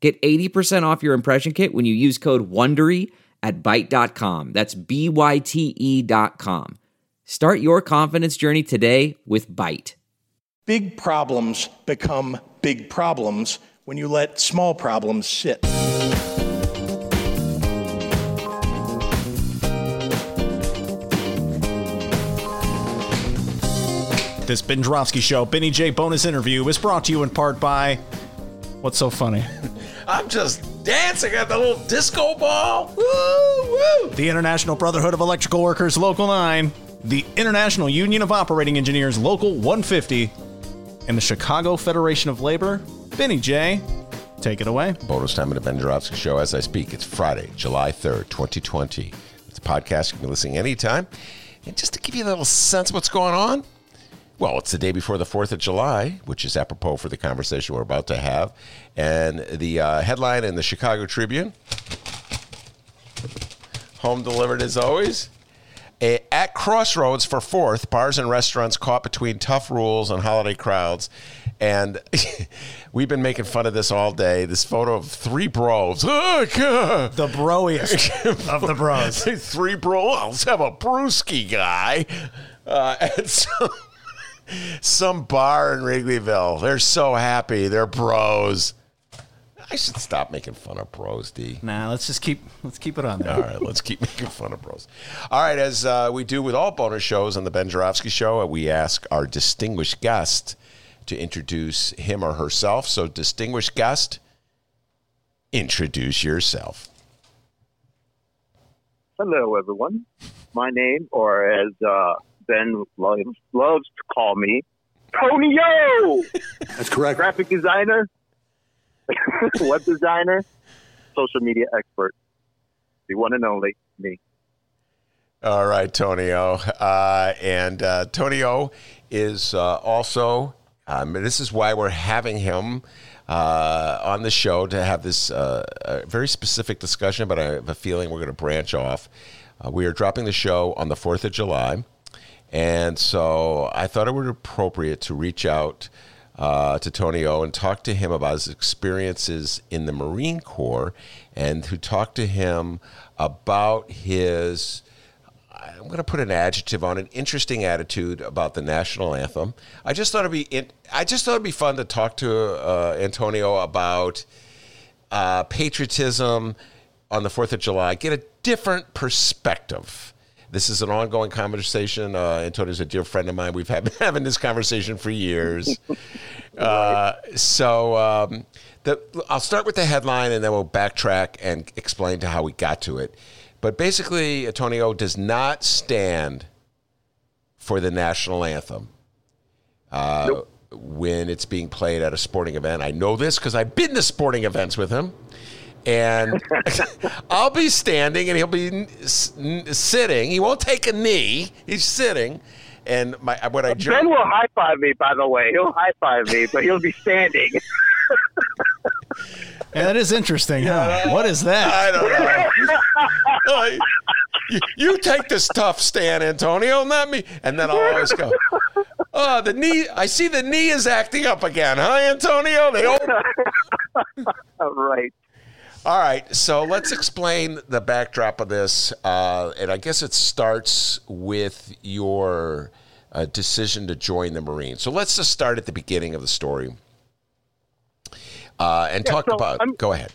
Get 80% off your impression kit when you use code WONDERY at Byte.com. That's B-Y-T-E dot com. Start your confidence journey today with Byte. Big problems become big problems when you let small problems sit. This Ben Joravsky Show, Benny J bonus interview is brought to you in part by. What's so funny? I'm just dancing at the little disco ball. Woo, woo. The International Brotherhood of Electrical Workers, Local 9, the International Union of Operating Engineers, Local 150, and the Chicago Federation of Labor. Benny J, take it away. Bonus time of the Ben Joravsky Show as I speak. It's Friday, July 3rd, 2020. It's a podcast. You can be listening anytime. And just to give you a little sense of what's going on, well, it's the day before the 4th of July, which is apropos for the conversation we're about to have. And the uh, headline in the Chicago Tribune home delivered as always. A, at crossroads for fourth, bars and restaurants caught between tough rules and holiday crowds. And we've been making fun of this all day. This photo of three bros. Oh, The broiest of the bros. three bros. Let's have a brewski guy. Uh, and so some bar in Wrigleyville. They're so happy. They're bros. I should stop making fun of bros, D. Nah, let's just keep let's keep it on there. All right, let's keep making fun of bros. All right, as uh, we do with all bonus shows on the Ben Joravsky Show, uh, we ask our distinguished guest to introduce him or herself. So, distinguished guest, introduce yourself. Hello, everyone. My name, or as uh, Ben loves, loves to call me, Tony Yo. That's correct. Graphic designer, web designer, social media expert. The one and only me. All right, Tonio. Uh, and uh, Tonio is uh, also, um, this is why we're having him uh, on the show to have this uh, very specific discussion, but I have a feeling we're going to branch off. Uh, we are dropping the show on the 4th of July. And so I thought it would be appropriate to reach out uh, to Tony O and talk to him about his experiences in the Marine Corps and to talk to him about his. I'm going to put an adjective on an interesting attitude about the national anthem. I just thought it'd be in, I just thought it'd be fun to talk to uh, Antonio about uh, patriotism on the Fourth of July, get a different perspective this is an ongoing conversation. Uh, Antonio's a dear friend of mine. We've had, been having this conversation for years. uh, so um, the, I'll start with the headline and then we'll backtrack and explain to how we got to it. But basically, Antonio does not stand for the national anthem. Uh, nope. When it's being played at a sporting event, I know this because I've been to sporting events with him and I'll be standing and he'll be sitting. He won't take a knee. He's sitting. And my what I Ben will high five me. By the way, he'll high five me, but he'll be standing. yeah, that is interesting. Huh? What is that? I don't know. you, you, take this tough stand, Antonio, not me. And then I'll always go. Oh, the knee! I see the knee is acting up again, huh, Antonio? They all right. All right, so let's explain the backdrop of this, uh, and I guess it starts with your uh, decision to join the Marines. So let's just start at the beginning of the story uh, and yeah, talk so about. I'm, go ahead.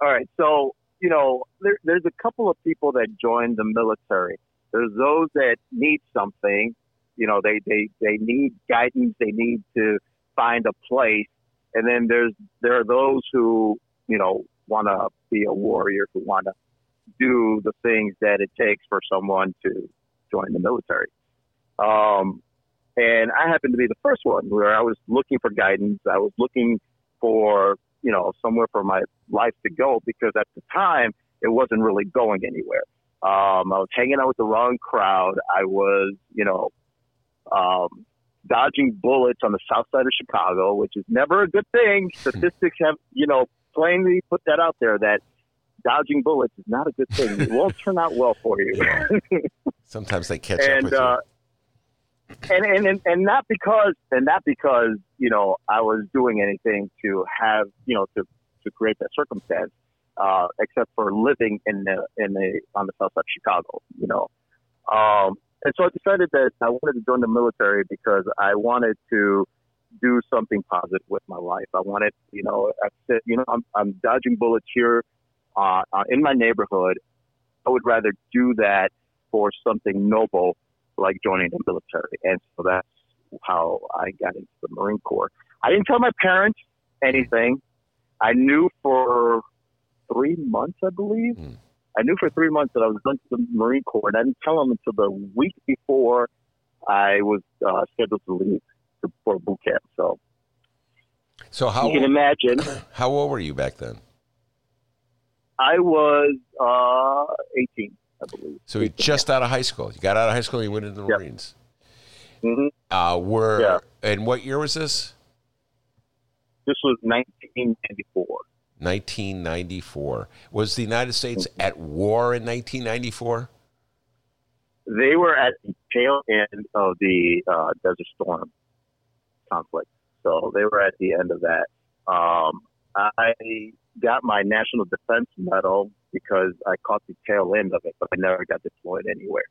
All right, so you know, there, there's a couple of people that join the military. There's those that need something, you know, they they they need guidance, they need to find a place and then there's there are those who you know want to be a warrior, who want to do the things that it takes for someone to join the military. Um, and I happened to be the first one where I was looking for guidance. I was looking for you know, somewhere for my life to go because at the time it wasn't really going anywhere. Um, I was hanging out with the wrong crowd. I was, you know, um, dodging bullets on the south side of Chicago, which is never a good thing. Statistics have, you know, plainly put that out there that dodging bullets is not a good thing. It won't turn out well for you. Sometimes they catch up and with uh, and, and and and not because and not because you know I was doing anything to have you know to to create that circumstance, uh, except for living in the in the on the south side of Chicago. You know, um, and so I decided that I wanted to join the military because I wanted to do something positive with my life. I wanted, you know, I said, you know, I'm, I'm dodging bullets here uh, uh, in my neighborhood. I would rather do that for something noble like joining the military. And so that's how I got into the Marine Corps. I didn't tell my parents anything. I knew for three months, I believe. Mm. I knew for three months that I was going to the Marine Corps, and I didn't tell them until the week before I was uh, scheduled to leave to, for boot camp. So so how you can imagine, how old were you back then? I was uh, 18, I believe. So you just out of high school. You got out of high school. and You went into the Yep. Marines. hmm Uh, were Yeah. and what year was this? This was 1994. 1994. Was the United States at war in 1994? They were at the tail end of the uh, Desert Storm conflict. So they were at the end of that. Um, I got my National Defense Medal because I caught the tail end of it, but I never got deployed anywhere.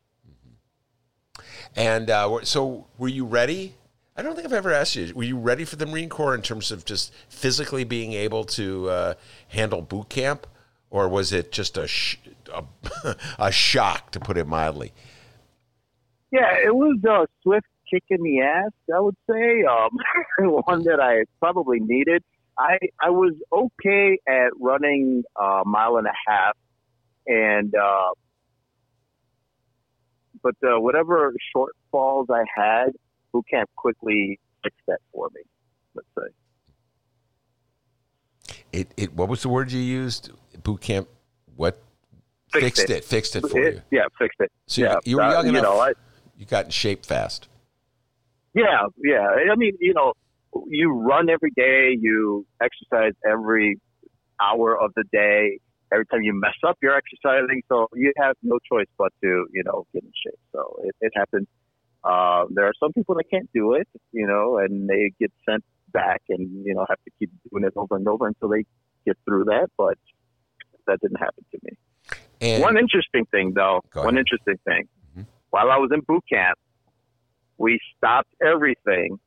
And uh, so, were you ready? I don't think I've ever asked you. Were you ready for the Marine Corps in terms of just physically being able to uh, handle boot camp, or was it just a, sh- a a shock, to put it mildly? Yeah, it was a swift kick in the ass, I would say. Um, one that I probably needed. I I was okay at running a mile and a half, and uh, but uh, whatever shortfalls I had, boot camp quickly fixed that for me. Let's say. It, it. What was the word you used? Boot camp. What? Fixed fixed it. it. Fixed it for It- you. yeah, fixed it. So you- yeah, you were uh, young you enough. know, I, You got in shape fast. Yeah, yeah. I mean, you know, you run every day, you exercise every hour of the day. Every time you mess up, you're exercising, so you have no choice but to, you know, get in shape. So it, it happens. Uh, there are some people that can't do it, you know, and they get sent back and you know have to keep doing it over and over until they get through that. But that didn't happen to me. And One interesting thing, though, one interesting thing. Mhm. While I was in boot camp, we stopped everything.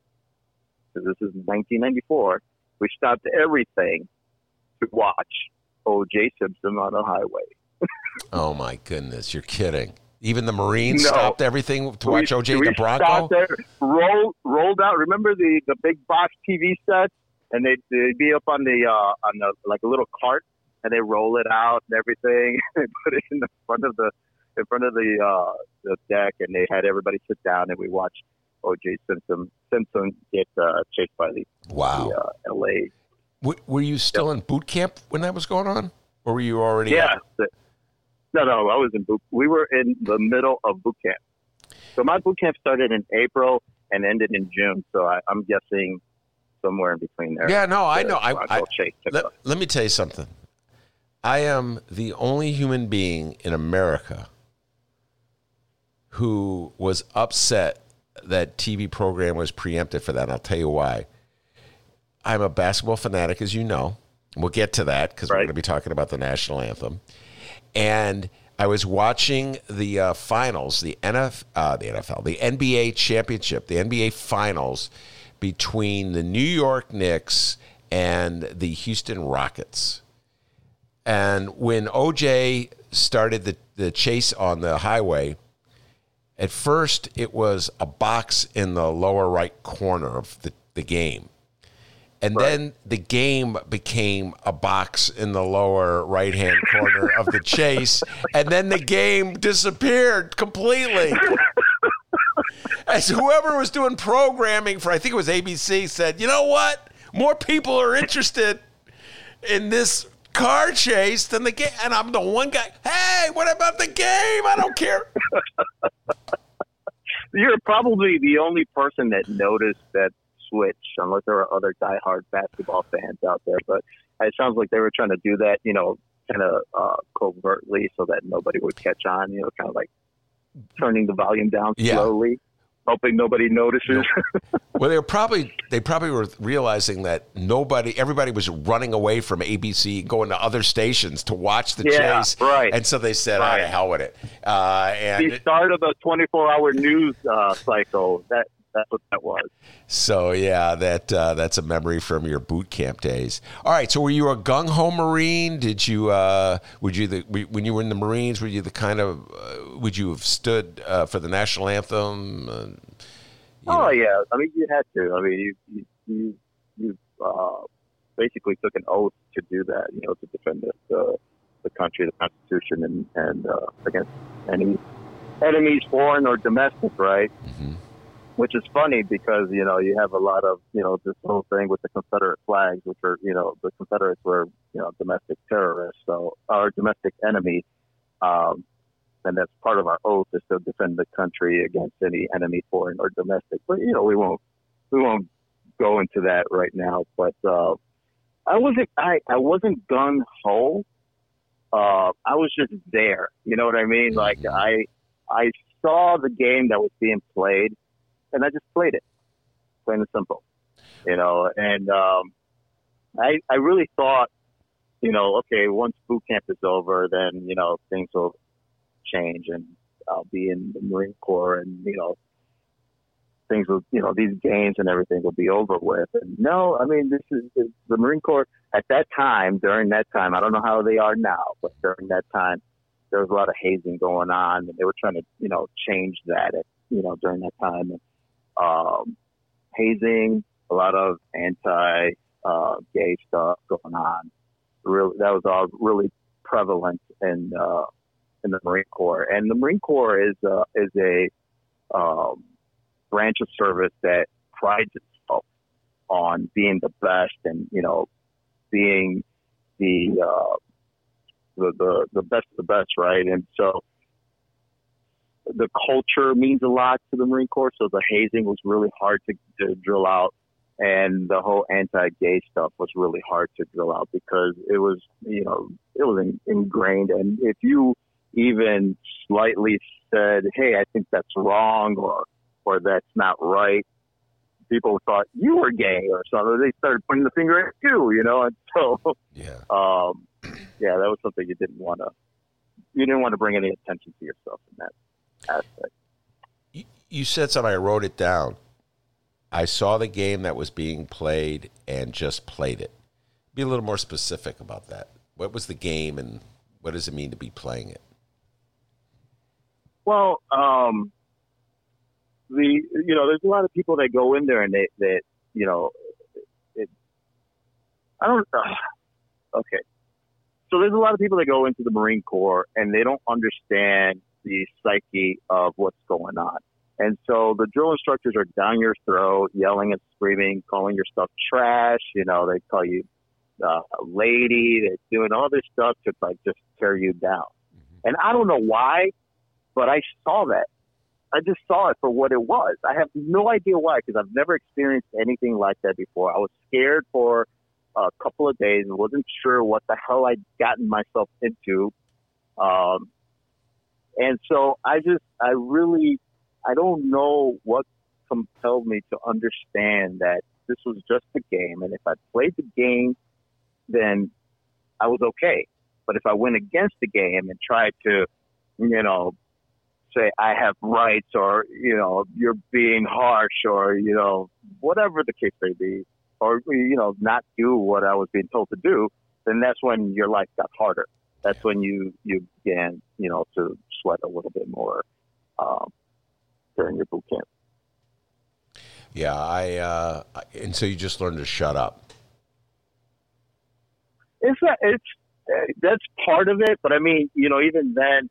This is 1994. We stopped everything to watch O.J. Simpson on the highway. oh my goodness, you're kidding. Even the Marines No. stopped everything to watch we, OJ we the Bronco. stopped there, rolled, rolled out. Remember the the big box TV sets, and they they'd be up on the uh, on the like a little cart, and they roll it out and everything, and put it in the front of the in front of the uh, the deck, and they had everybody sit down, and we watched O.J. Simpson Simpson get uh, chased by the, Wow. the uh, L.A. W- were you still in boot camp when that was going on, or were you already? Yeah. No, no, I was in boot. We were in the middle of boot camp. So my boot camp started in April and ended in June. So I, I'm guessing somewhere in between there. Yeah, no, I know. I, I let, let me tell you something. I am the only human being in America who was upset that TV program was preempted for that. And I'll tell you why. I'm a basketball fanatic, as you know. We'll get to that because we're going to be talking about the national anthem. And I was watching the uh, finals, the NF, uh, the NFL, the NBA championship, the NBA finals between the New York Knicks and the Houston Rockets. And when OJ started the, the chase on the highway, at first it was a box in the lower right corner of the, the game. And then the game became a box in the lower right hand corner of the chase. And then the game disappeared completely. As whoever was doing programming for, I think it was ABC, said, you know what? More people are interested in this car chase than the game. And I'm the one guy. Hey, what about the game? I don't care. You're probably the only person that noticed that switch, unless there are other diehard basketball fans out there. But it sounds like they were trying to do that, you know, kind of uh, covertly so that nobody would catch on, you know, kind of like turning the volume down Yeah. slowly, hoping nobody notices. Well, they were probably they probably were realizing that nobody, everybody was running away from ABC, going to other stations to watch the Yeah, chase, right. And so they said, "Ah, Right. to hell with it." Uh, and the start of the 24 hour news uh, cycle, that that's what that was. So yeah, that uh, that's a memory from your boot camp days. All right, so were you a gung ho Marine? Did you uh, would you the when you were in the Marines? Were you the kind of uh, would you have stood uh, for the national anthem? Oh know? yeah, I mean you had to. I mean you you you, you uh, basically took an oath to do that. You know, to defend the the, the country, the Constitution, and and uh, against any enemies, foreign or domestic, right? Which is funny because you know you have a lot of you know this whole thing with the Confederate flags, which are you know the Confederates were you know domestic terrorists, so our domestic enemy. Um, and that's part of our oath is to defend the country against any enemy, foreign or domestic. But you know, we won't we won't go into that right now. But uh, I wasn't I, I wasn't gung ho. Uh, I was just there. You know what I mean? Like I I saw the game that was being played, and I just played it, plain and simple. You know, and um, I I really thought, you know, okay, once boot camp is over, then you know things will change and I'll be in the Marine Corps and, you know, things will, you know, these games and everything will be over with. And no, I mean, this is the Marine Corps at that time, during that time, I don't know how they are now, but during that time, there was a lot of hazing going on and they were trying to, you know, change that, at, you know, during that time. And, um, hazing, a lot of anti, uh, gay stuff going on. Really, that was all really prevalent in, uh, in the Marine Corps. And the Marine Corps is uh, is a um, branch of service that prides itself on being the best and you know being the uh, the, the the best of the best, right? And so the culture means a lot to the Marine Corps. So the hazing was really hard to, to drill out. And the whole anti-gay stuff was really hard to drill out because it was, you know, it was in, ingrained. And if you even slightly said, "Hey, I think that's wrong," or or that's not right, people thought you were gay or something. They started pointing the finger at you, you know. And so, yeah. um, yeah, that was something you didn't want to. You didn't want to bring any attention to yourself in that You, you said something. I wrote it down. I saw the game that was being played and just played it. Be a little more specific about that. What was the game and what does it mean to be playing it? Well, um, the you know, there's a lot of people that go in there and they that you know, it, I don't. Uh, okay, so there's a lot of people that go into the Marine Corps and they don't understand the psyche of what's going on. And so the drill instructors are down your throat, yelling and screaming, calling your stuff trash. You know, they call you uh, a lady. They're doing all this stuff to like just tear you down. And I don't know why, but I saw that. I just saw it for what it was. I have no idea why because I've never experienced anything like that before. I was scared for a couple of days and wasn't sure what the hell I'd gotten myself into. Um, and so I just, I really, I don't know what compelled me to understand that this was just a game. And if I played the game, then I was okay. But if I went against the game and tried to, you know, say I have rights or, you know, you're being harsh or, you know, whatever the case may be, or, you know, not do what I was being told to do, then that's when your life got harder. That's when you, you began, you know, to sweat a little bit more um, during your boot camp. Yeah, I uh, and so you just learned to shut up. It's not, it's that's part of it, but I mean, you know, even then,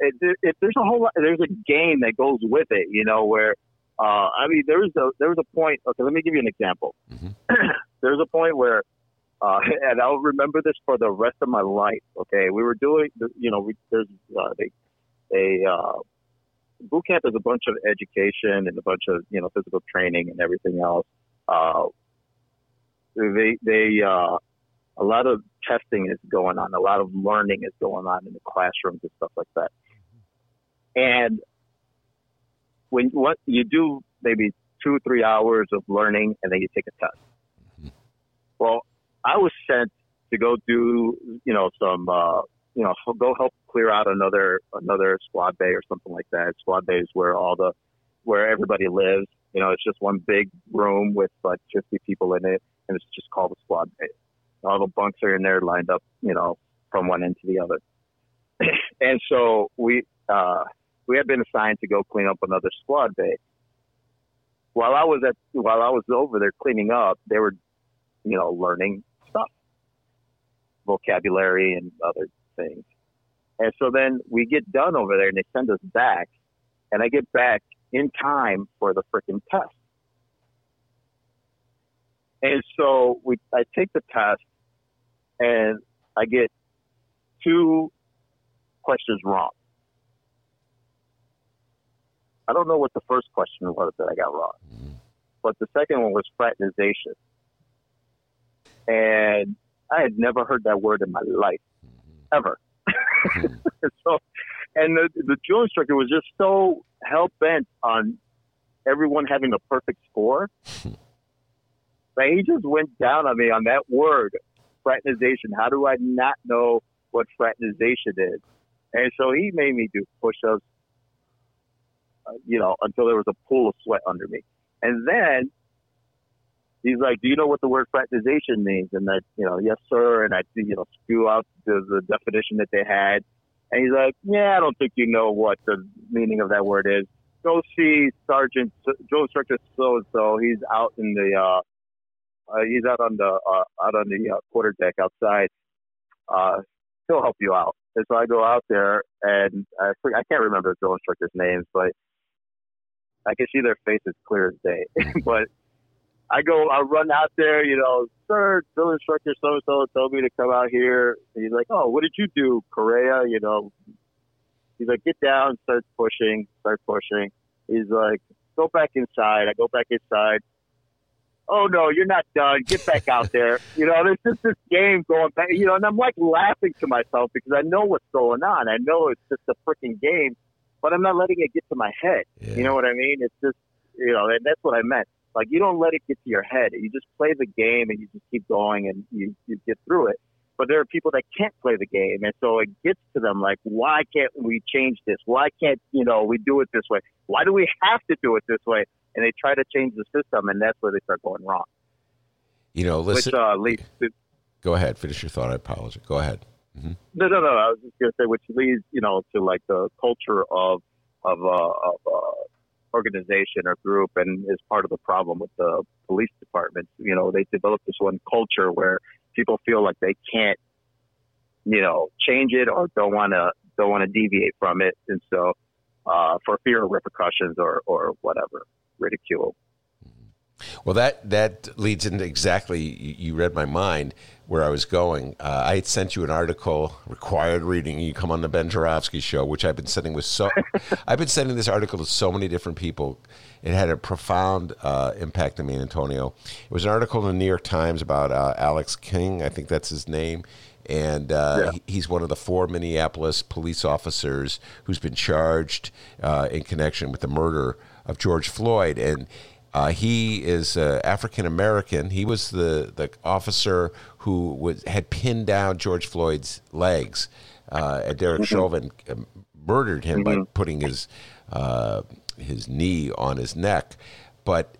it, it, there's a whole lot, there's a game that goes with it, you know, where uh, I mean, there was a there was a point. Okay, let me give you an example. Mhm. there was a point where uh, and I'll remember this for the rest of my life. Okay, we were doing, you know, we, there's uh, they, a uh, boot camp is a bunch of education and a bunch of you know physical training and everything else. Uh, they they uh, a lot of testing is going on, a lot of learning is going on in the classrooms and stuff like that. And when what you do maybe two or three hours of learning and then you take a test. Well, I was sent to go do you know some uh, you know go help clear out another another squad bay or something like that. Squad bay is where all the where everybody lives. You know, it's just one big room with like 50 people in it, and it's just called a squad bay. All the bunks are in there lined up, you know, from one end to the other. and so we uh, we had been assigned to go clean up another squad bay. While I was at while I was over there cleaning up, they were, you know, learning vocabulary and other things. And so then we get done over there and they send us back, and I get back in time for the freaking test. And so we, I take the test, and I get two questions wrong. I don't know what the first question was that I got wrong, mm-hmm. but the second one was fraternization. And I had never heard that word in my life, ever. so, and the, the drill instructor was just so hell bent on everyone having a perfect score that he just went down on me on that word, fraternization. How do I not know what fraternization is? And so he made me do push-ups, uh, you know, until there was a pool of sweat under me. And then he's like, "Do you know what the word fraternization means?" And that, you know, yes, sir. And I, you know, spew out the, the definition that they had. And he's like, "Yeah, I don't think you know what the meaning of that word is. Go see Sergeant Joe Instructor so and so. He's out in the, uh, uh, he's out on the, uh, out on the uh, quarter deck outside. Uh, he'll help you out." And so I go out there, and I, I can't remember the drill instructors' names, but I can see their faces clear as day. but I go, I run out there, you know, sir, drill instructor so and so told me to come out here. And he's like, oh, what did you do, Correa? You know, he's like, get down, start pushing, start pushing. He's like, go back inside. I go back inside. Oh no, you're not done. Get back out there. You know, there's just this game going back. You know, and I'm like laughing to myself because I know what's going on. I know it's just a freaking game, but I'm not letting it get to my head. Yeah. You know what I mean? It's just, you know, and that's what I meant. Like you don't let it get to your head. You just play the game and you just keep going and you, you get through it. But there are people that can't play the game, and so it gets to them like, why can't we change this? Why can't you know we do it this way? Why do we have to do it this way? And they try to change the system, and that's where they start going wrong. You know, listen. Which uh, leads to go ahead. Finish your thought. I apologize. Go ahead. no, no, no. I was just gonna say, which leads you know to like the culture of of uh, of uh, organization or group, and is part of the problem with the police department. You know, they develop this one culture where people feel like they can't, you know, change it or don't want to don't want to deviate from it, and so uh, for fear of repercussions or or whatever, ridicule. Well, that that leads into exactly you, read my mind where I was going. Uh, I had sent you an article, required reading. You come on the Ben Joravsky show, which I've been sending with so. I've been sending this article to so many different people. It had a profound uh, impact on me, Antonio. It was an article in the New York Times about uh, Alex Kueng. I think that's his name. And uh, Yeah. he- he's one of the four Minneapolis police officers who's been charged uh, in connection with the murder of George Floyd. And uh, he is uh, African American. He was the, the officer who was, had pinned down George Floyd's legs. Uh, and Derek Chauvin um, murdered him by putting his uh, his knee on his neck. But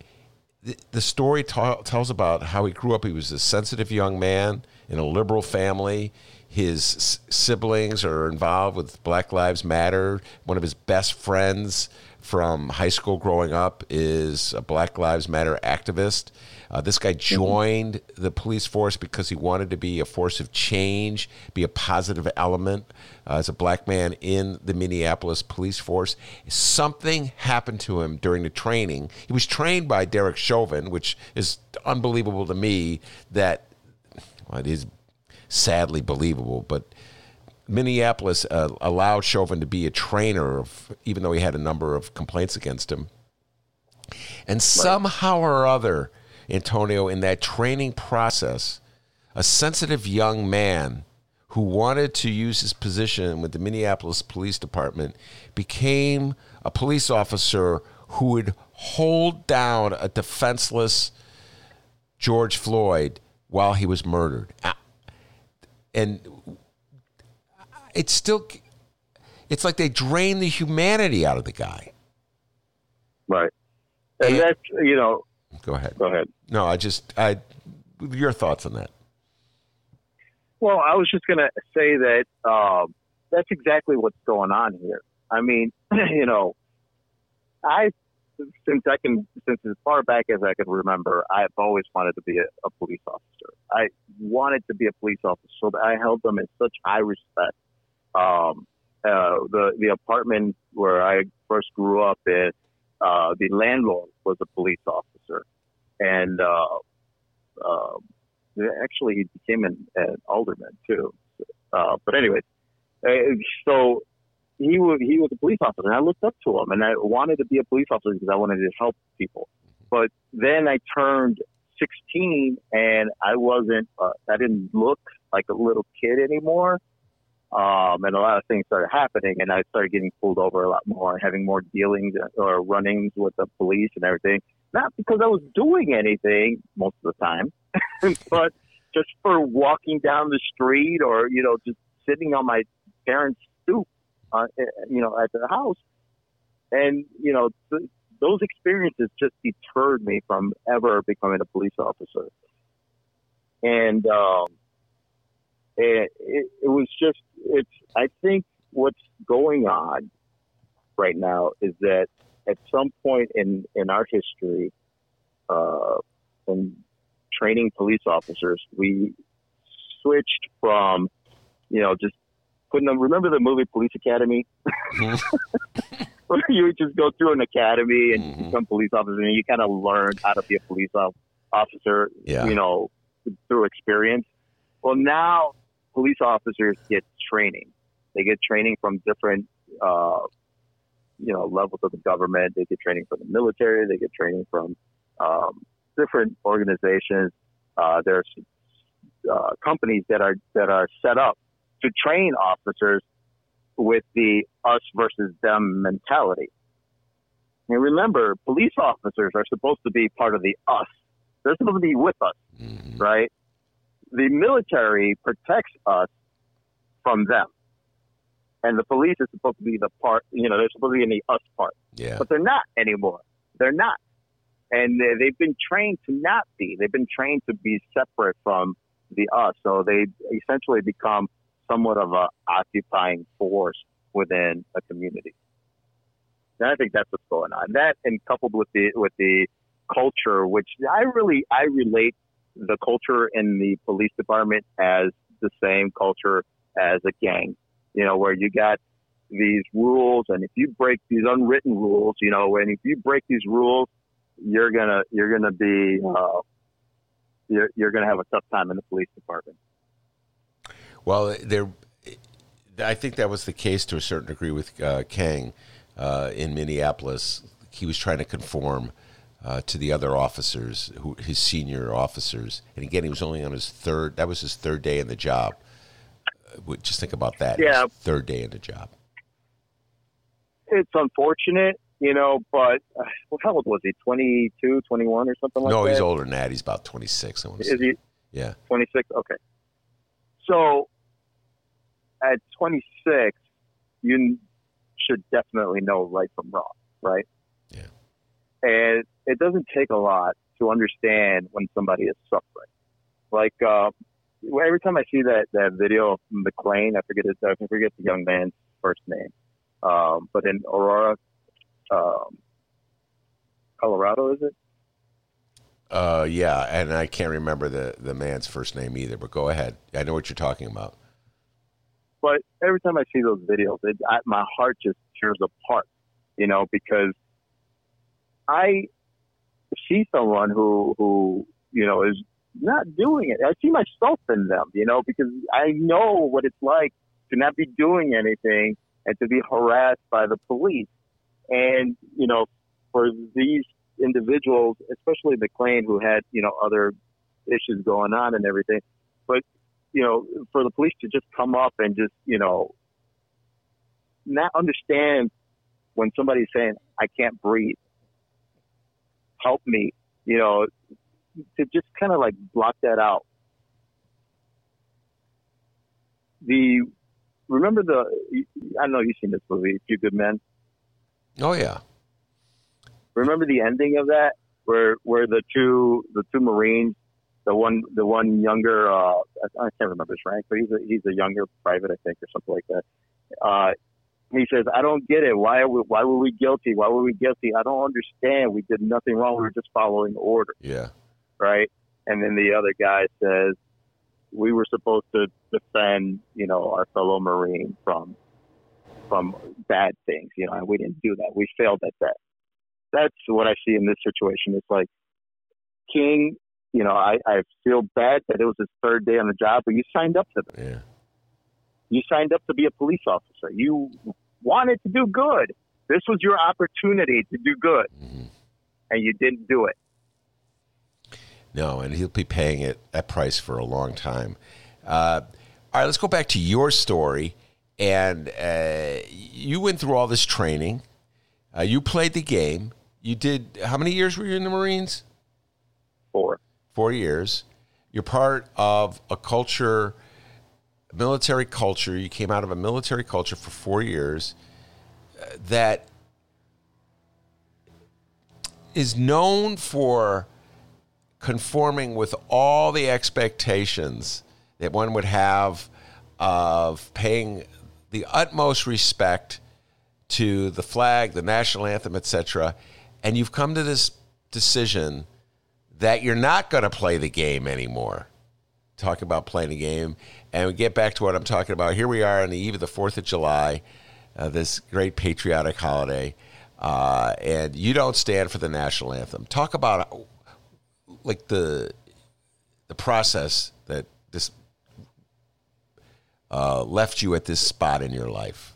the, the story ta- tells about how he grew up. He was a sensitive young man in a liberal family. His s- siblings are involved with Black Lives Matter. One of his best friends from high school growing up is a Black Lives Matter activist. Uh, this guy joined the police force because he wanted to be a force of change, be a positive element uh, as a black man in the Minneapolis police force. Something happened to him during the training. He was trained by Derek Chauvin, which is unbelievable to me that well, it is sadly believable, but Minneapolis uh, allowed Chauvin to be a trainer, of, even though he had a number of complaints against him. And somehow or other, Antonio, in that training process, a sensitive young man who wanted to use his position with the Minneapolis Police Department became a police officer who would hold down a defenseless George Floyd while he was murdered. And it's still, it's like they drain the humanity out of the guy. Right. And, and that's, you know. Go ahead. Go ahead. No, I just, I, your thoughts on that? Well, I was just going to say that uh, that's exactly what's going on here. I mean, you know, I since I can since as far back as I can remember, I've always wanted to be a, a police officer. I wanted to be a police officer, so that I held them in such high respect. Um, uh, the the apartment where I first grew up in, uh, the landlord was a police officer, and uh, uh, actually he became an, an alderman too. Uh, but anyway, uh, so he was he was a police officer, and I looked up to him, and I wanted to be a police officer because I wanted to help people. But then I turned 16, and I wasn't uh, I didn't look like a little kid anymore. Um, and a lot of things started happening, and I started getting pulled over a lot more, having more dealings or runnings with the police and everything. Not because I was doing anything most of the time, but just for walking down the street or you know just sitting on my parents' stoop, uh, eh, you know, at their house, and you know th- those experiences just deterred me from ever becoming a police officer. And um, it, it, it was just it's. I think what's going on right now is that at some point in in our history, uh, and training police officers, we switched from, you know, just putting them. Remember the movie Police Academy? Mm-hmm. Where you would just go through an academy and mm-hmm. become police officer, and you kind of learn how to be a police officer. Yeah. You know, through experience. Well, now police officers get training. They get training from different, uh, you know, levels of the government. They get training from the military. They get training from um, different organizations. Uh, there's uh, companies that are that are set up to train officers with the us versus them mentality. And remember, police officers are supposed to be part of the us. They're supposed to be with us, mm-hmm. right? The military protects us from them. And the police is supposed to be the part, you know, they're supposed to be in the us part. Yeah. But they're not anymore. They're not and they've been trained to not be. They've been trained to be separate from the us. So they essentially become somewhat of a occupying force within a community. And I think that's what's going on. That and coupled with the with the culture, which I really I relate the culture in the police department as the same culture as a gang. You know, where you got these rules, and if you break these unwritten rules, you know, and if you break these rules, you're gonna you're gonna be uh, you're you're gonna have a tough time in the police department. Well, there, I think that was the case to a certain degree with uh, Kueng uh, in Minneapolis. He was trying to conform. Uh, to the other officers, who his senior officers, and again, he was only on his third. That was his third day in the job. Uh, just think about that. Yeah, third day in the job. It's unfortunate you know, but uh, well, how old was he? 22, 21 or something like no, that? No, he's older than that. He's about 26. I want to Is say. he? Yeah. 26? Okay. So at 26, you should definitely know right from wrong, right? Yeah. And it doesn't take a lot to understand when somebody is suffering. Like, uh, every time I see that, that video of McClain, I forget his, I forget the young man's first name. Um, but in Aurora, um, Colorado, is it? Uh, yeah, and I can't remember the the man's first name either. But go ahead. I know what you're talking about. But every time I see those videos, it, I, my heart just tears apart. You know, because I see someone who who you know is not doing it. I see myself in them, you know, because I know what it's like to not be doing anything and to be harassed by the police. And, you know, for these individuals, especially McClain, who had, you know, other issues going on and everything, but, you know, for the police to just come up and just, you know, not understand when somebody's saying, I can't breathe, help me, you know, to just kind of like block that out. The remember the I know you've seen this movie, A Few Good Men. Oh yeah. Remember the ending of that, where where the two the two Marines, the one the one younger uh, I can't remember his rank, but he's a he's a younger private I think or something like that. Uh, he says, "I don't get it. Why we, why were we guilty? Why were we guilty? I don't understand. We did nothing wrong. We were just following order. Yeah. Right. And then the other guy says, "We were supposed to defend, you know, our fellow Marine from from bad things, you know, and we didn't do that. We failed at that." That's what I see in this situation. It's like King. You know, I, I feel bad that it was his third day on the job, but you signed up for this. Yeah. You signed up to be a police officer. You wanted to do good. This was your opportunity to do good, Mm-hmm. and you didn't do it. No, and he'll be paying it that price for a long time. Uh, all right, let's go back to your story. And uh, you went through all this training. Uh, you played the game. You did. How many years were you in the Marines? Four. Four years. You're part of a culture, military culture. You came out of a military culture for four years uh, that is known for conforming with all the expectations that one would have of paying the utmost respect to the flag, the national anthem, etc. And you've come to this decision that you're not going to play the game anymore. Talk about playing a game, and we get back to what I'm talking about. Here we are on the eve of the Fourth of July, uh, this great patriotic holiday, uh, and you don't stand for the national anthem. Talk about like the the process that this uh, left you at this spot in your life.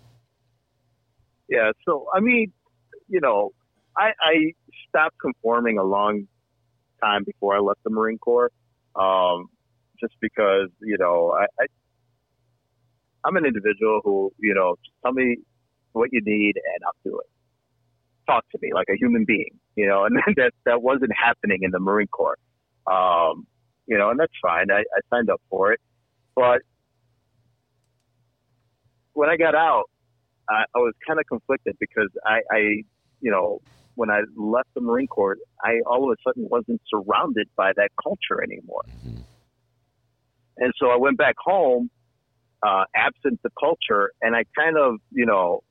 yeah, so I mean, you know, I, I stopped conforming a long time before I left the Marine Corps, um, just because you know I, I I'm an individual who you know just tell me what you need and I'll do it. Talk to me like a human being, you know, and that that wasn't happening in the Marine Corps. Um, you know, and that's fine. I, I signed up for it, but when I got out, I, I was kind of conflicted because I, I, you know, when I left the Marine Corps, I all of a sudden wasn't surrounded by that culture anymore. And so I went back home, uh, absent the culture, and I kind of, you know,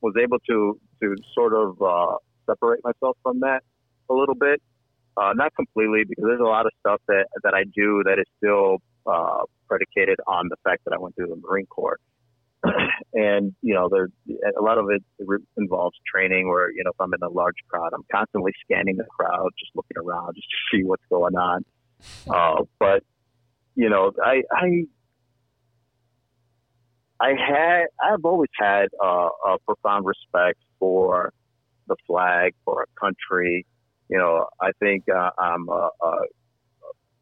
was able to to sort of uh, separate myself from that a little bit. Uh, not completely, because there's a lot of stuff that that I do that is still uh, predicated on the fact that I went through the Marine Corps. and you know, there a lot of it involves training. Where you know, if I'm in a large crowd, I'm constantly scanning the crowd, just looking around, just to see what's going on. Uh, but you know, I I I had I've always had uh, a profound respect for the flag, for a country. You know, I think uh, I'm a, a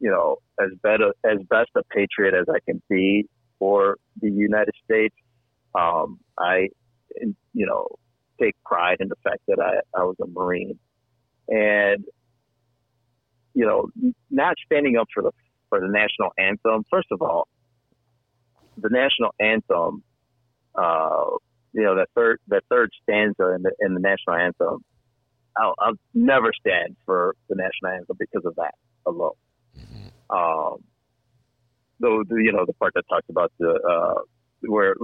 you know as better as best a patriot as I can be for the United States. Um, I, you know, take pride in the fact that I, I was a Marine, and you know, not standing up for the for the national anthem. First of all, the national anthem, uh, you know, that third that third stanza in the in the national anthem. I'll, I'll never stand for the national anthem because of that alone. Um, though, the, you know, the part that talks about the uh, where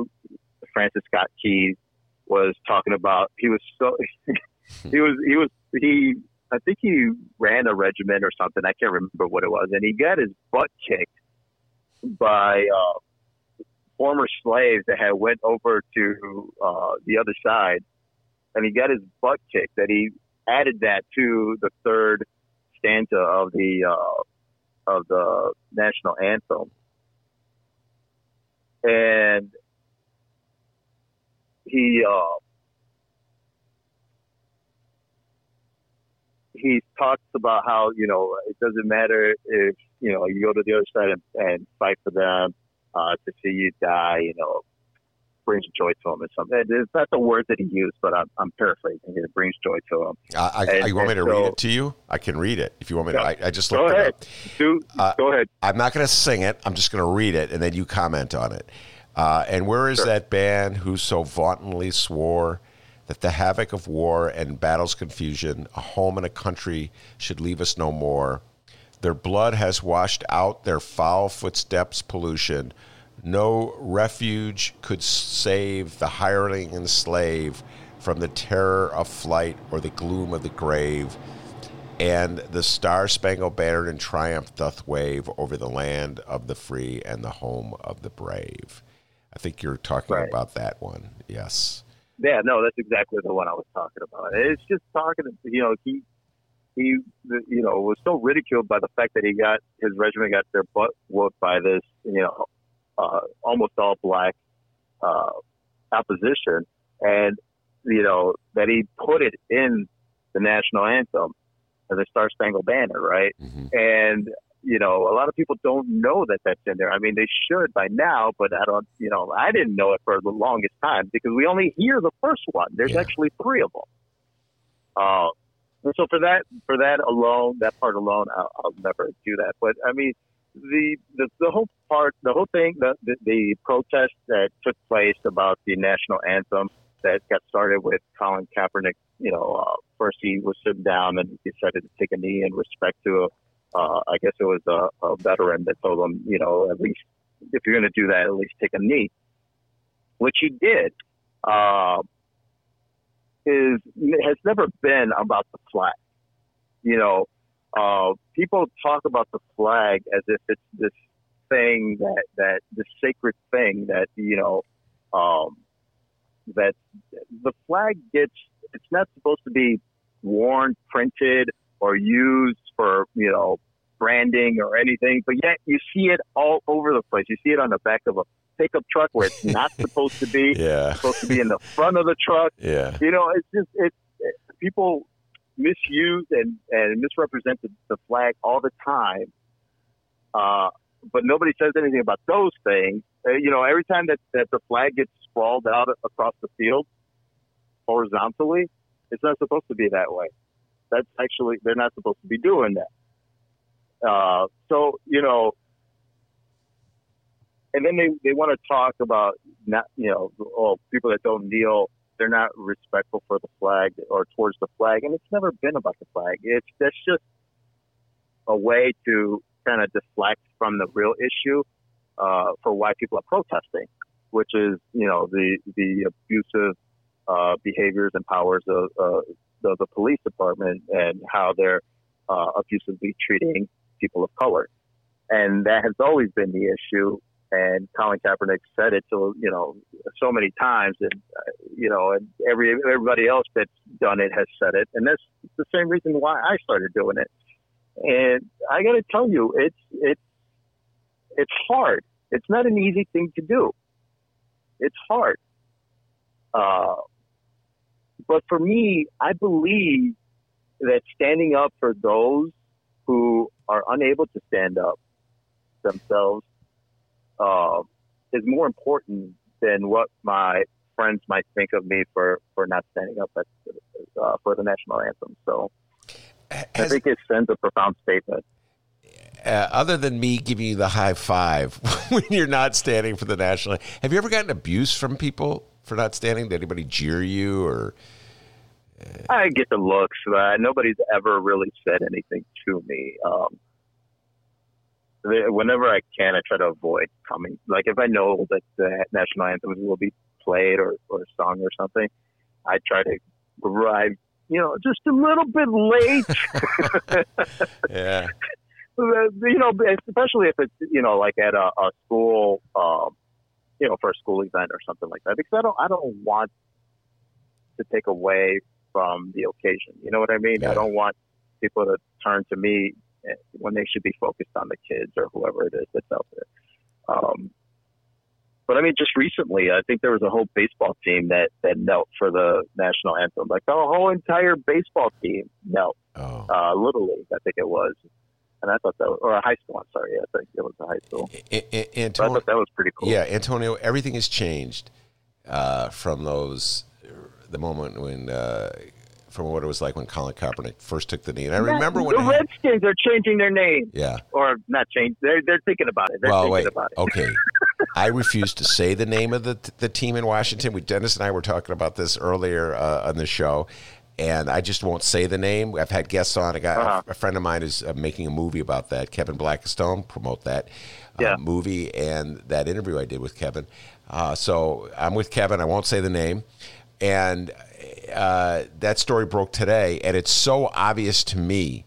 Francis Scott Key was talking about, he was so he was he was he I think he ran a regiment or something. I can't remember what it was, and he got his butt kicked by uh, former slaves that had went over to uh, the other side, and he got his butt kicked. That he added that to the third stanza of the uh, of the national anthem, and he uh, he talks about how you know it doesn't matter if you know you go to the other side and, and fight for them uh, to see you die. You know, brings joy to him or something. It's not the word that he used, but I'm, I'm paraphrasing. It brings joy to him. Uh, I, And- you want me to and read it to you? I can read it if you want me to. I, I just Go looked it ahead. Do, Uh, go ahead. I'm not going to sing it. I'm just going to read it, and then you comment on it. Uh, and where is Sure. that band who so vauntingly swore that the havoc of war and battle's confusion, a home and a country, should leave us no more? Their blood has washed out their foul footsteps' pollution. No refuge could save the hireling and slave from the terror of flight or the gloom of the grave and the star spangled banner in triumph doth wave over the land of the free and the home of the brave. I think you're talking Right. about that one. Yes. Yeah, no, that's exactly the one I was talking about. It's just talking, you know, he he, you know, was so ridiculed by the fact that he got his regiment got their butt whooped by this, you know, uh, almost all black uh, opposition, and you know that he put it in the national anthem and the Star Spangled Banner, right? Mhm. And you know, a lot of people don't know that that's in there. I mean, they should by now, but I don't. You know, I didn't know it for the longest time because we only hear the first one. There's Yeah. actually three of them. Uh, and so for that, for that alone, that part alone, I'll, I'll never do that. But I mean, the the, the whole part, the whole thing, the, the the protest that took place about the national anthem that got started with Colin Kaepernick. You know, uh, first he was sitting down and he decided to take a knee in respect to, uh, I guess it was a, a veteran that told him, you know, at least if you're going to do that, at least take a knee, which he did. Uh, is has never been about the flag. You know, uh, people talk about the flag as if it's this thing that that this sacred thing that you know um, that the flag gets. It's not supposed to be worn, printed, or used for you know branding or anything, but yet you see it all over the place. You see it on the back of a pickup truck where it's not supposed to be. Yeah. It's supposed to be in the front of the truck. Yeah. You know, it's just it's it, people misuse and and misrepresent the, the flag all the time. Uh, but nobody says anything about those things. Uh, you know, every time that that the flag gets sprawled out across the field horizontally, it's not supposed to be that way. That's actually they're not supposed to be doing that. Uh, so you know, and then they, they want to talk about not you know oh people that don't kneel they're not respectful for the flag or towards the flag and it's never been about the flag it's that's just a way to kind of deflect from the real issue uh, for why people are protesting which is you know the the abusive uh, behaviors and powers of uh, the, the police department and how they're uh, abusively treating people of color and that has always been the issue and Colin Kaepernick said it so you know so many times, and uh, you know, and every everybody else that's done it has said it, and that's the same reason why I started doing it. And I got to tell you, it's it's it's hard. It's not an easy thing to do. It's hard. Uh, but for me, I believe that standing up for those who are unable to stand up themselves uh, is more important than what my friends might think of me for, for not standing up at, uh, for the national anthem. So I think it sends a profound statement. uh, other than me giving you the high five when you're not standing for the national, have you ever gotten abuse from people for not standing? Did anybody jeer you or? I get the looks. Uh, nobody's ever really said anything to me. Um, whenever I can, I try to avoid coming. Like if I know that the national anthem will be played or, or a song or something, I try to arrive, you know, just a little bit late. Yeah. you know, especially if it's you know like at a, a school, um, you know, for a school event or something like that, because I don't I don't want to take away from the occasion. You know what I mean? Yeah. I don't want people to turn to me eh, when they should be focused on the kids or whoever it is that's out there. Um, but I mean, just recently, I think there was a whole baseball team that that knelt for the national anthem. Like the whole entire baseball team knelt. Oh. Uh, Little League, I think it was. And I thought that, was, or a high school. I'm sorry, I think it was a high school. A- A- But I thought that was pretty cool. yeah, Antonio, everything has changed uh, from those the moment when uh, from what it was like when Colin Kaepernick first took the knee. And I remember when the Redskins are changing their name, yeah. or not change. They're they're thinking about it. They're well, thinking wait. about it. Okay. I refuse to say the name of the the team in Washington. We Dennis and I were talking about this earlier uh, on the show, and I just won't say the name. I've had guests on. A guy, Uh-huh. a friend of mine is uh, making a movie about that. Kevin Blackistone promote that uh, Yeah. movie and that interview I did with Kevin. Uh, so I'm with Kevin. I won't say the name, and uh, that story broke today, and it's so obvious to me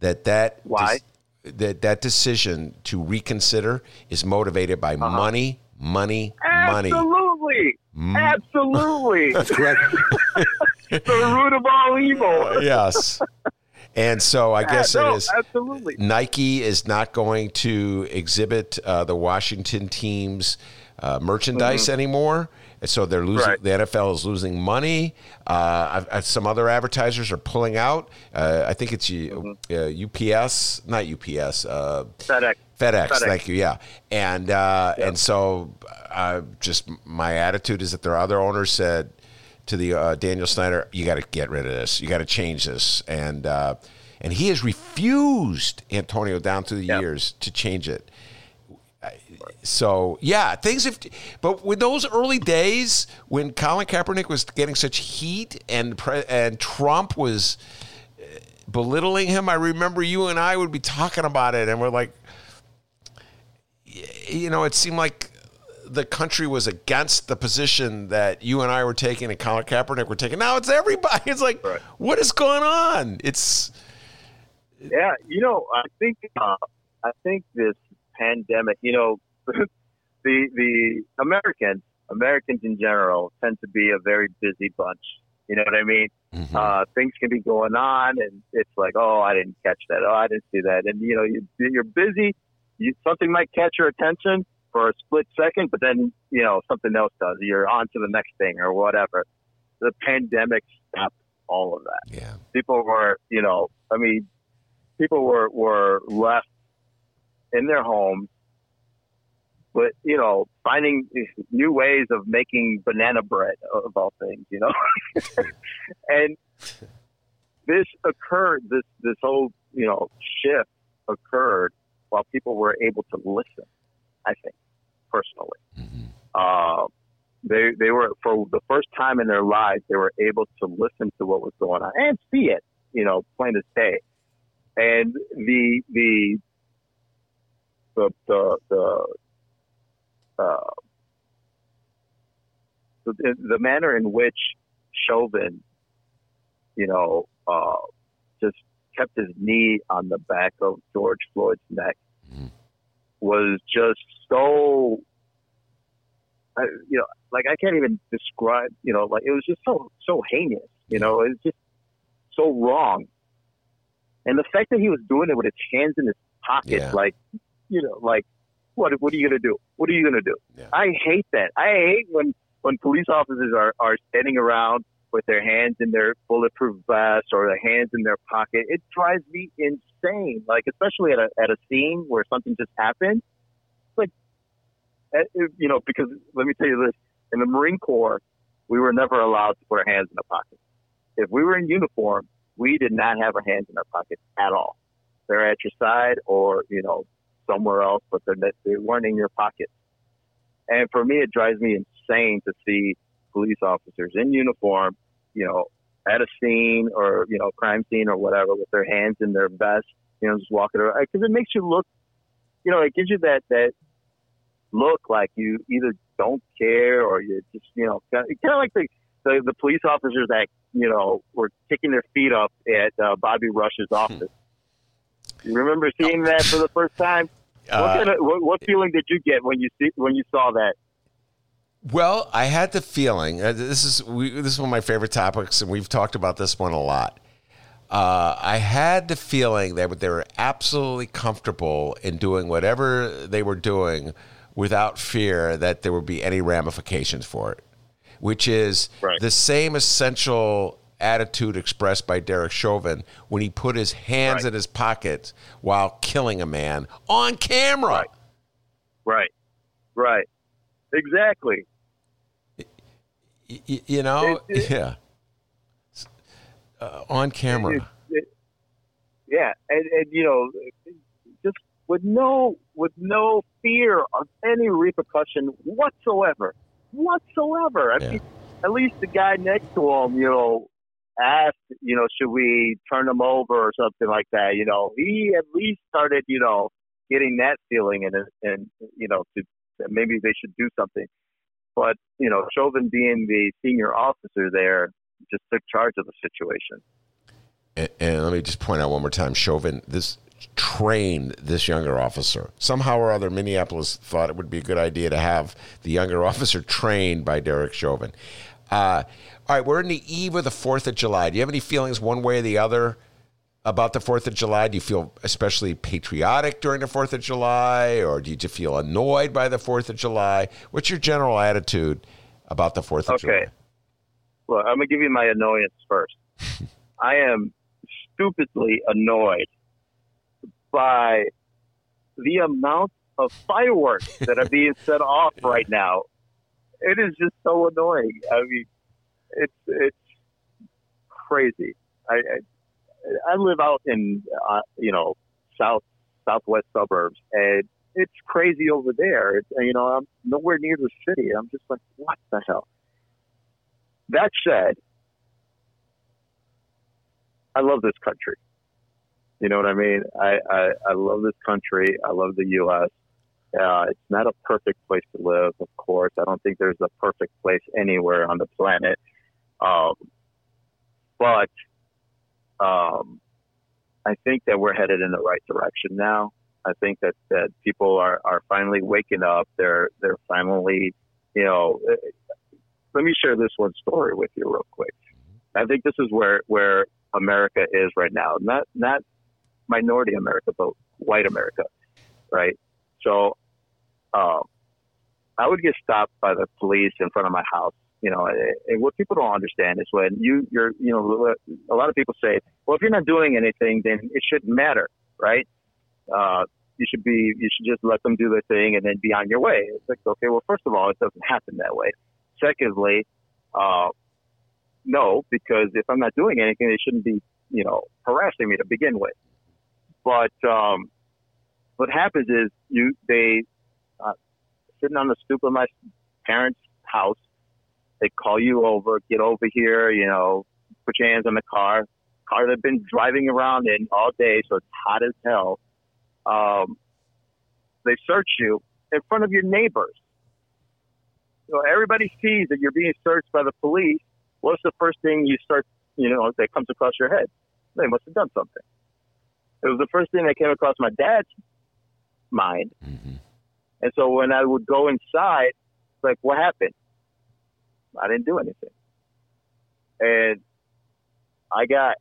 that that Why? that that decision to reconsider is motivated by Uh-huh. money, money, money. Absolutely, Mm. absolutely. That's correct. the root of all evil. yes. And so I guess no, it is. absolutely. Nike is not going to exhibit uh, the Washington team's uh, merchandise anymore. So they're losing. Right. The NFL is losing money. Uh, I've, I've- some other advertisers are pulling out. Uh, I think it's uh, UPS, not UPS. Uh, FedEx. FedEx, FedEx. thank you. Yeah, and uh, and so uh, just my attitude is that their other owners said to the uh, Daniel Snyder, "You got to get rid of this. You got to change this," and uh, and he has refused Antonio down through the Yep. years to change it. So yeah, things have. But with those early days when Colin Kaepernick was getting such heat and and Trump was uh, belittling him, I remember you and I would be talking about it, and we're like, you know, it seemed like the country was against the position that you and I were taking and Colin Kaepernick were taking. Now it's everybody. It's like, Right. what is going on? It's Yeah, you know, I think uh, I think this pandemic, you know, the the Americans, Americans in general, tend to be a very busy bunch. You know what I mean? Mm-hmm. Uh, things can be going on, and it's like, oh, I didn't catch that. Oh, I didn't see that. And you know, you, you're busy. You, something might catch your attention for a split second, but then you know something else does. You're on to the next thing or whatever. The pandemic stopped all of that yeah, people were, you know, I mean, people were were left in their homes, but you know, finding new ways of making banana bread of all things, you know, and this occurred. This this whole you know shift occurred while people were able to listen. I think personally. Uh, they they were for the first time in their lives they were able to listen to what was going on and see it, you know, plain as day. And the the the the, the uh, the, the manner in which Chauvin, you know, uh, just kept his knee on the back of George Floyd's neck was just so I, you know, like I can't even describe, you know, like it was just so so heinous, you know, it's just so wrong. And the fact that he was doing it with his hands in his pockets, Yeah. like, you know, like, what what are you gonna do? What are you gonna do? Yeah. I hate that. I hate when when police officers are are standing around with their hands in their bulletproof vests or their hands in their pocket. It drives me insane. Like especially at a at a scene where something just happened. Like uh, you know, because let me tell you this: in the Marine Corps, we were never allowed to put our hands in our pockets. If we were in uniform, we did not have our hands in our pockets at all. They're at your side or you know somewhere else, but they're they weren't in your pockets. And for me, it drives me insane to see police officers in uniform, you know, at a scene or you know crime scene or whatever, with their hands in their vest, you know, just walking around because it makes you look, you know, it gives you that that look like you either don't care or you just you know kind of like the, the the police officers that you know were kicking their feet up at uh, Bobby Rush's office. You remember seeing that for the first time? what, Uh, kind of, what, what feeling did you get when you see when you saw that? Well, I had the feeling uh, this is we, this is one of my favorite topics, and we've talked about this one a lot. uh, I had the feeling that they were absolutely comfortable in doing whatever they were doing without fear that there would be any ramifications for it, which is Right. the same essential attitude expressed by Derek Chauvin when he put his hands Right. in his pockets while killing a man on camera. Right. Right. Right. Exactly. Y- you know, It- it- yeah, uh, on camera. It- yeah, and, and you know, just with no with no fear of any repercussion whatsoever, whatsoever. I Yeah. mean, at least the guy next to him, you know, asked, you know, should we turn him over or something like that. You know, he at least started, you know, getting that feeling and and you know to maybe they should do something. But you know, Chauvin being the senior officer there just took charge of the situation. And, and let me just point out one more time, Chauvin, this trained this younger officer. Somehow or other, Minneapolis thought it would be a good idea to have the younger officer trained by Derek Chauvin. Uh, all right, we're in the eve of the Fourth of July. Do you have any feelings one way or the other about the Fourth of July? Do you feel especially patriotic during the Fourth of July, or do you just feel annoyed by the Fourth of July? What's your general attitude about the Fourth of July? Okay. Well, I'm gonna give you my annoyance first. I am stupidly annoyed by the amount of fireworks that are being set off right now. It is just so annoying. I mean, it's it's crazy. I I, I live out in uh, you know south southwest suburbs, and it's crazy over there. It's, you know, I'm nowhere near the city. I'm just like, what the hell? That said, I love this country. You know what I mean? I, I, I love this country. I love the U.S. Uh, it's not a perfect place to live, of course. I don't think there's a perfect place anywhere on the planet. Um, but um, I think that we're headed in the right direction now. I think that, that people are, are finally waking up. They're they're finally, you know. Let me share this one story with you real quick. I think this is where where America is right now. Not not minority America, but white America, right? So, um, I would get stopped by the police in front of my house. You know, and what people don't understand is when you you're you know a lot of people say, well, if you're not doing anything, then it shouldn't matter, right? Uh, you should be you should just let them do their thing and then be on your way. It's like okay, well, first of all, it doesn't happen that way. Secondly, uh, no, because if I'm not doing anything, they shouldn't be you know harassing me to begin with. But um, what happens is you they uh, sitting on the stoop of my parents' house. They call you over, get over here, you know, put your hands on the car. Car they've been driving around in all day, so it's hot as hell. Um, they search you in front of your neighbors. So everybody sees that you're being searched by the police. What's the first thing you start, you know, that comes across your head? They must have done something. It was the first thing that came across my dad's mind. And so when I would go inside, it's like, what happened? I didn't do anything. And I got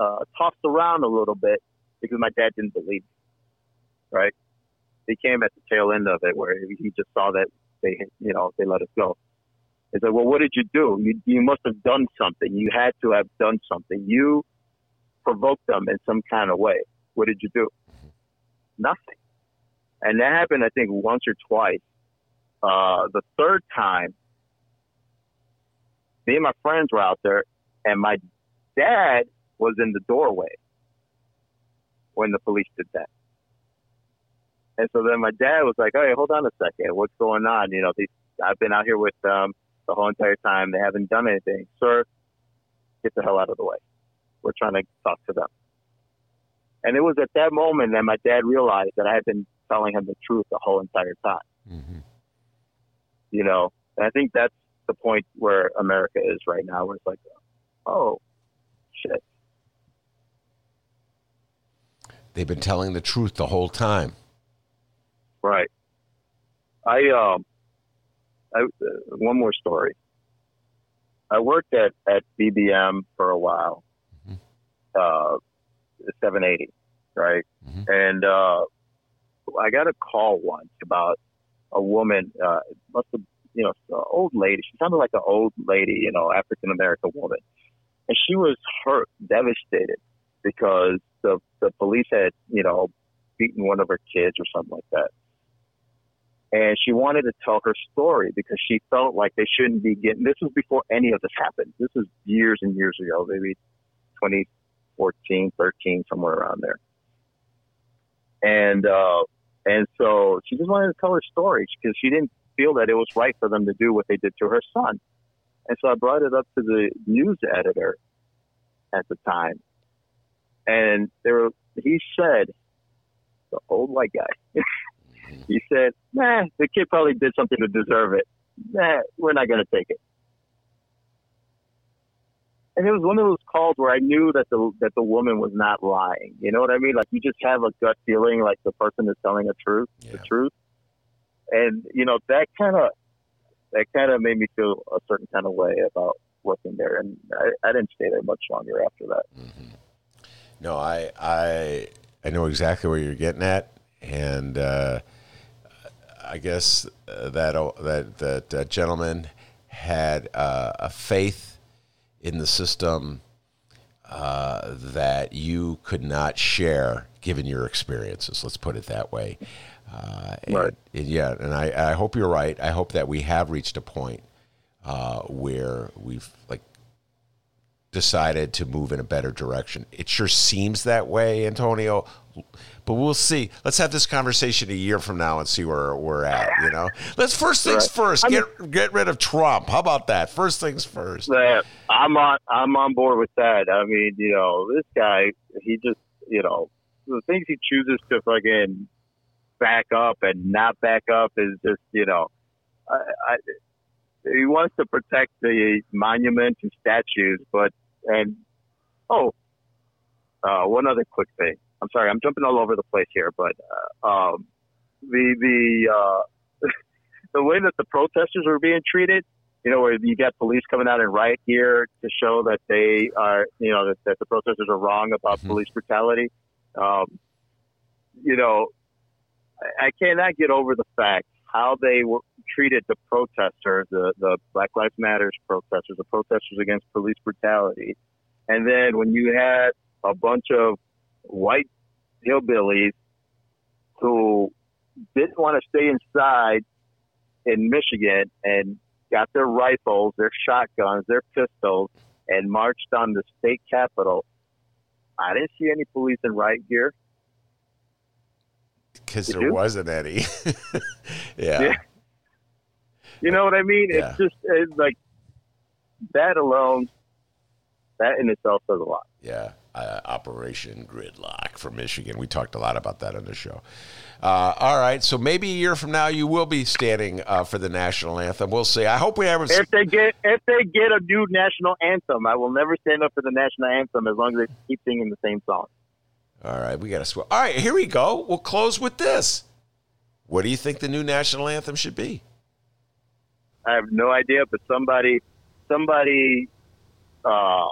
uh, tossed around a little bit because my dad didn't believe me, right? He came at the tail end of it where he just saw that they, you know, they let us go. He said, well, what did you do? You, you must have done something. You had to have done something. You provoked them in some kind of way. What did you do? Nothing. And that happened, I think, once or twice. Uh, the third time, me and my friends were out there, and my dad was in the doorway when the police did that. And so then my dad was like, "Hey, hold on a second. What's going on? You know, these, I've been out here with them the whole entire time. They haven't done anything, sir. Get the hell out of the way. We're trying to talk to them." And it was at that moment that my dad realized that I had been telling him the truth the whole entire time. mhm You know, and I think that's the point where America is right now, where it's like, oh, shit. They've been telling the truth the whole time. Right. I um, I uh, one more story. I worked at at BBM for a while, uh, 780, right? And uh, I got a call once about a woman, uh, must have, you know, old lady. She sounded like an old lady, you know, African American woman, and she was hurt, devastated because the the police had, you know, beaten one of her kids or something like that. And she wanted to tell her story because she felt like they shouldn't be getting. This was before any of this happened. This was years and years ago, maybe 2014, 13, somewhere around there. And uh, and so she just wanted to tell her story because she didn't feel that it was right for them to do what they did to her son. And so I brought it up to the news editor at the time, and there were, he said, the old white guy, he said, "Nah, the kid probably did something to deserve it. Nah, we're not going to take it." And it was one of those calls where I knew that the that the woman was not lying. You know what I mean? Like you just have a gut feeling like the person is telling the truth, the truth. And you know that kind of that kind of made me feel a certain kind of way about working there, and I, I didn't stay there much longer after that. No, I I I know exactly where you're getting at, and uh, I guess uh, that that that uh, gentleman had uh, a faith in the system uh, that you could not share, given your experiences. Let's put it that way. Uh, Right. and yeah, and I, I hope you're right. I hope that we have reached a point uh, where we've like decided to move in a better direction. It sure seems that way, Antonio. But we'll see. Let's have this conversation a year from now and see where we're at. You know, let's first things Right. first. I mean- Get get rid of Trump. How about that? First things first. I'm on I'm on board with that. I mean, you know, this guy, he just, you know, the things he chooses to fucking back up and not back up is just, you know, I, I, he wants to protect the monuments and statues, but and oh, uh, one other quick thing. I'm sorry, I'm jumping all over the place here, but uh, um, the the uh, the way that the protesters were being treated you know, where you got police coming out in riot gear to show that they are, you know, that, that the protesters are wrong about Mhm. police brutality. Um, you know, I, cannot get over the fact how they were treated the protesters, the, the Black Lives Matters protesters, the protesters against police brutality. And then when you had a bunch of white hillbillies who didn't want to stay inside in Michigan and got their rifles, their shotguns, their pistols, and marched on the state capitol. I didn't see any police in riot gear. Because there you? wasn't any. yeah. Yeah. You know what I mean? Yeah. It's just it's like that alone. That in itself says a lot. Yeah, uh, Operation Gridlock from Michigan. We talked a lot about that on the show. Uh, all right, so maybe a year from now you will be standing uh, for the national anthem. We'll see. I hope we have. If they get if they get a new national anthem, I will never stand up for the national anthem as long as they keep singing the same song. All right, we got to swell. All right, here we go. We'll close with this. What do you think the new national anthem should be? I have no idea, but somebody, somebody uh,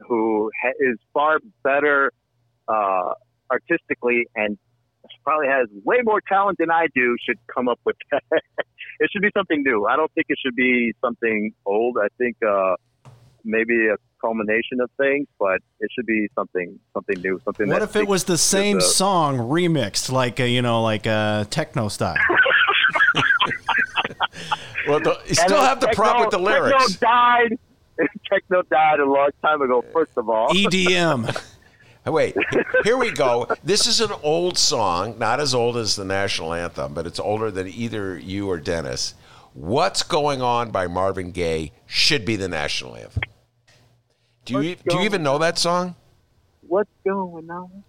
who ha- is far better uh, artistically and probably has way more talent than I do should come up with that. it should be something new. I don't think it should be something old. I think uh, maybe a culmination of things, but it should be something something new. Something. What if it was the same a- song remixed, like a, you know, like a techno style? Well, the, you And still have the problem with the Techno- lyrics. Techno died. Techno died a long time ago. First of all, EDM. Wait, here we go. This is an old song, not as old as the national anthem, but it's older than either you or Dennis. What's Going On by Marvin Gaye should be the national anthem. Do you do you even know that song? what's going on?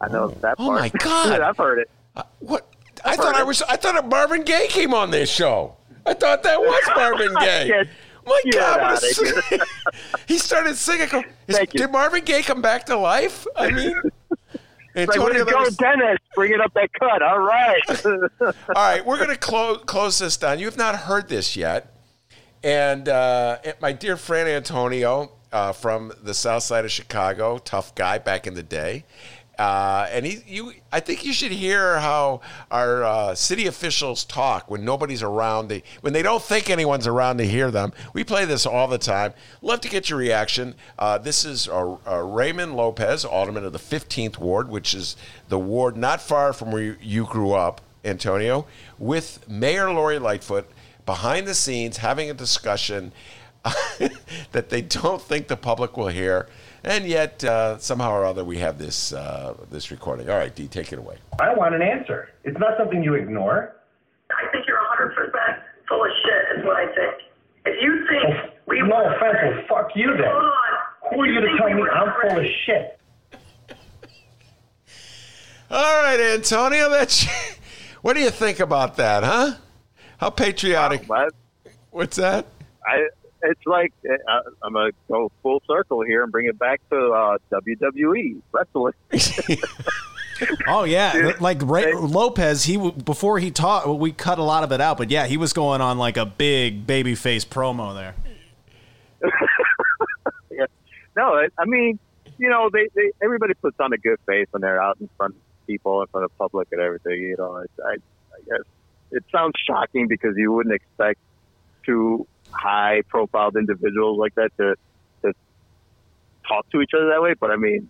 I know that Oh, part. my God. I've heard it. Uh, what? I I've thought I it. was. I thought Marvin Gaye came on this show. I thought that was Marvin Gaye. My get God! A, he started singing. Is- you. did Marvin Gaye come back to life? I mean, It's like, go, was- Dennis. Bringing up that cut. All right. All right, we're going to close close this down. You have not heard this yet, and uh, my dear friend Antonio, uh, from the south side of Chicago, tough guy back in the day. Uh, and he, you, I think you should hear how our uh, city officials talk when nobody's around. They, when they don't think anyone's around to hear them. We play this all the time. Love to get your reaction. Uh, this is uh, uh, Raymond Lopez, alderman of the 15th ward, which is the ward not far from where you grew up, Antonio, with Mayor Lori Lightfoot behind the scenes having a discussion that they don't think the public will hear and yet uh, somehow or other we have this uh, this recording. All right, D, take it away. I want an answer. It's not something you ignore. I think you're 100% full of shit, is what I think. If you think well, we no offense, well, fuck you then. Hold on. Who are you, you to tell me I'm full of shit? All right, Antonio, that's what do you think about that, huh? How patriotic? Wow, What's that? I it's like uh, I'm gonna go full circle here and bring it back to uh, WWE wrestling. oh yeah, like Ray, Lopez. He before he taught, we cut a lot of it out, but yeah, he was going on like a big babyface promo there. yeah. No, I, I mean, you know, they, they everybody puts on a good face when they're out in front of people, in front of public, and everything. You know, I, I guess it sounds shocking because you wouldn't expect to high profiled individuals like that to to talk to each other that way. But I mean,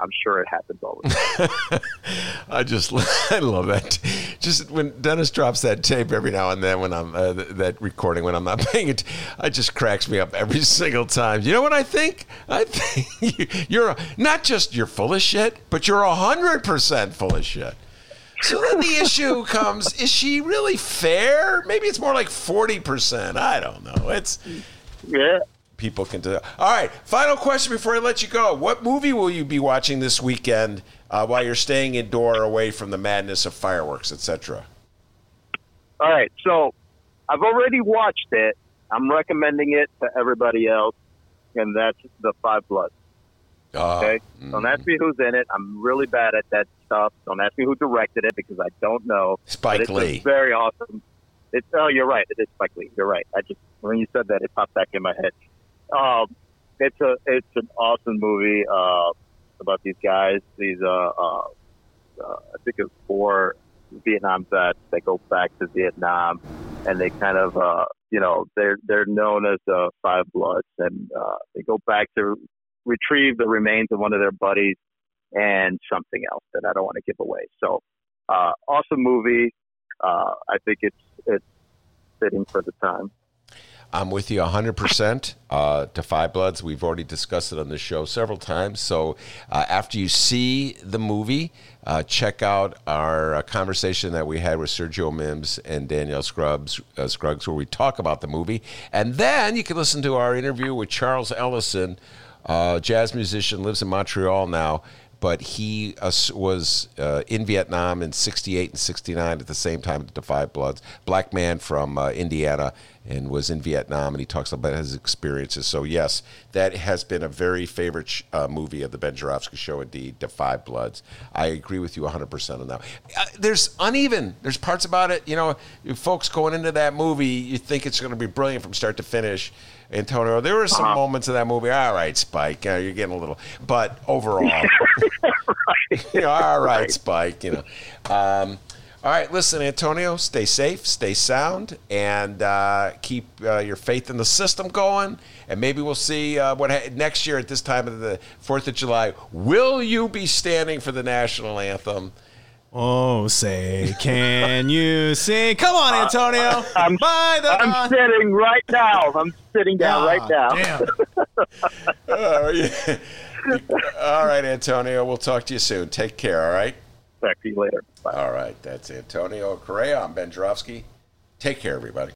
I'm sure it happens all the time. I just I love that. Just when Dennis drops that tape every now and then when I'm uh, that recording when I'm not paying it, it just cracks me up every single time. You know what I think? I think you're not just you're full of shit, but you're hundred percent full of shit. So then the issue comes: Is she really fair? Maybe it's more like forty percent. I don't know. It's yeah. People can do. That. All right. Final question before I let you go: What movie will you be watching this weekend uh, while you're staying indoor, away from the madness of fireworks, etc.? All right. So I've already watched it. I'm recommending it to everybody else, and that's The Five Bloods. Uh, okay. Don't ask me who's in it. I'm really bad at that stuff. Don't ask me who directed it because I don't know. Spike it's Lee. very awesome. It's oh, you're right. It is Spike Lee. You're right. I just when you said that, it popped back in my head. Um, it's a it's an awesome movie uh, about these guys. These uh, uh, uh, I think it's four Vietnam vets that go back to Vietnam, and they kind of uh, you know they're they're known as uh, Five Bloods, and uh, they go back to retrieve the remains of one of their buddies and something else that I don't want to give away. So, uh, awesome movie. Uh, I think it's it's fitting for the time. I'm with you 100% uh, to Five Bloods. We've already discussed it on the show several times. So uh, after you see the movie, uh, check out our uh, conversation that we had with Sergio Mims and Danielle Scruggs, uh, Scruggs, where we talk about the movie. And then you can listen to our interview with Charles Ellison, uh, jazz musician, lives in Montreal now, but he uh, was uh, in Vietnam in 68 and 69 at the same time at the Five Bloods. Black man from uh, Indiana and was in Vietnam, and he talks about his experiences. So, yes, that has been a very favorite sh- uh, movie of the Ben Joravsky Show, indeed, The Five Bloods. I agree with you 100% on that. Uh, there's uneven. There's parts about it, you know, folks going into that movie, you think it's going to be brilliant from start to finish. Antonio, there were some uh-huh. moments in that movie. All right, Spike, you know, you're getting a little, but overall, right. you know, all right, right, Spike, you know. Um, all right, listen, Antonio, stay safe, stay sound, and uh, keep uh, your faith in the system going. And maybe we'll see uh, what ha- next year at this time of the Fourth of July. Will you be standing for the national anthem? Oh, say, can you sing? Come on, Antonio. I'm, By the I'm sitting right now. I'm sitting down right now. Damn. oh, yeah. All right, Antonio. We'll talk to you soon. Take care, all right? Talk to you later. Bye. All right. That's Antonio Correa. I'm Ben Joravsky. Take care, everybody.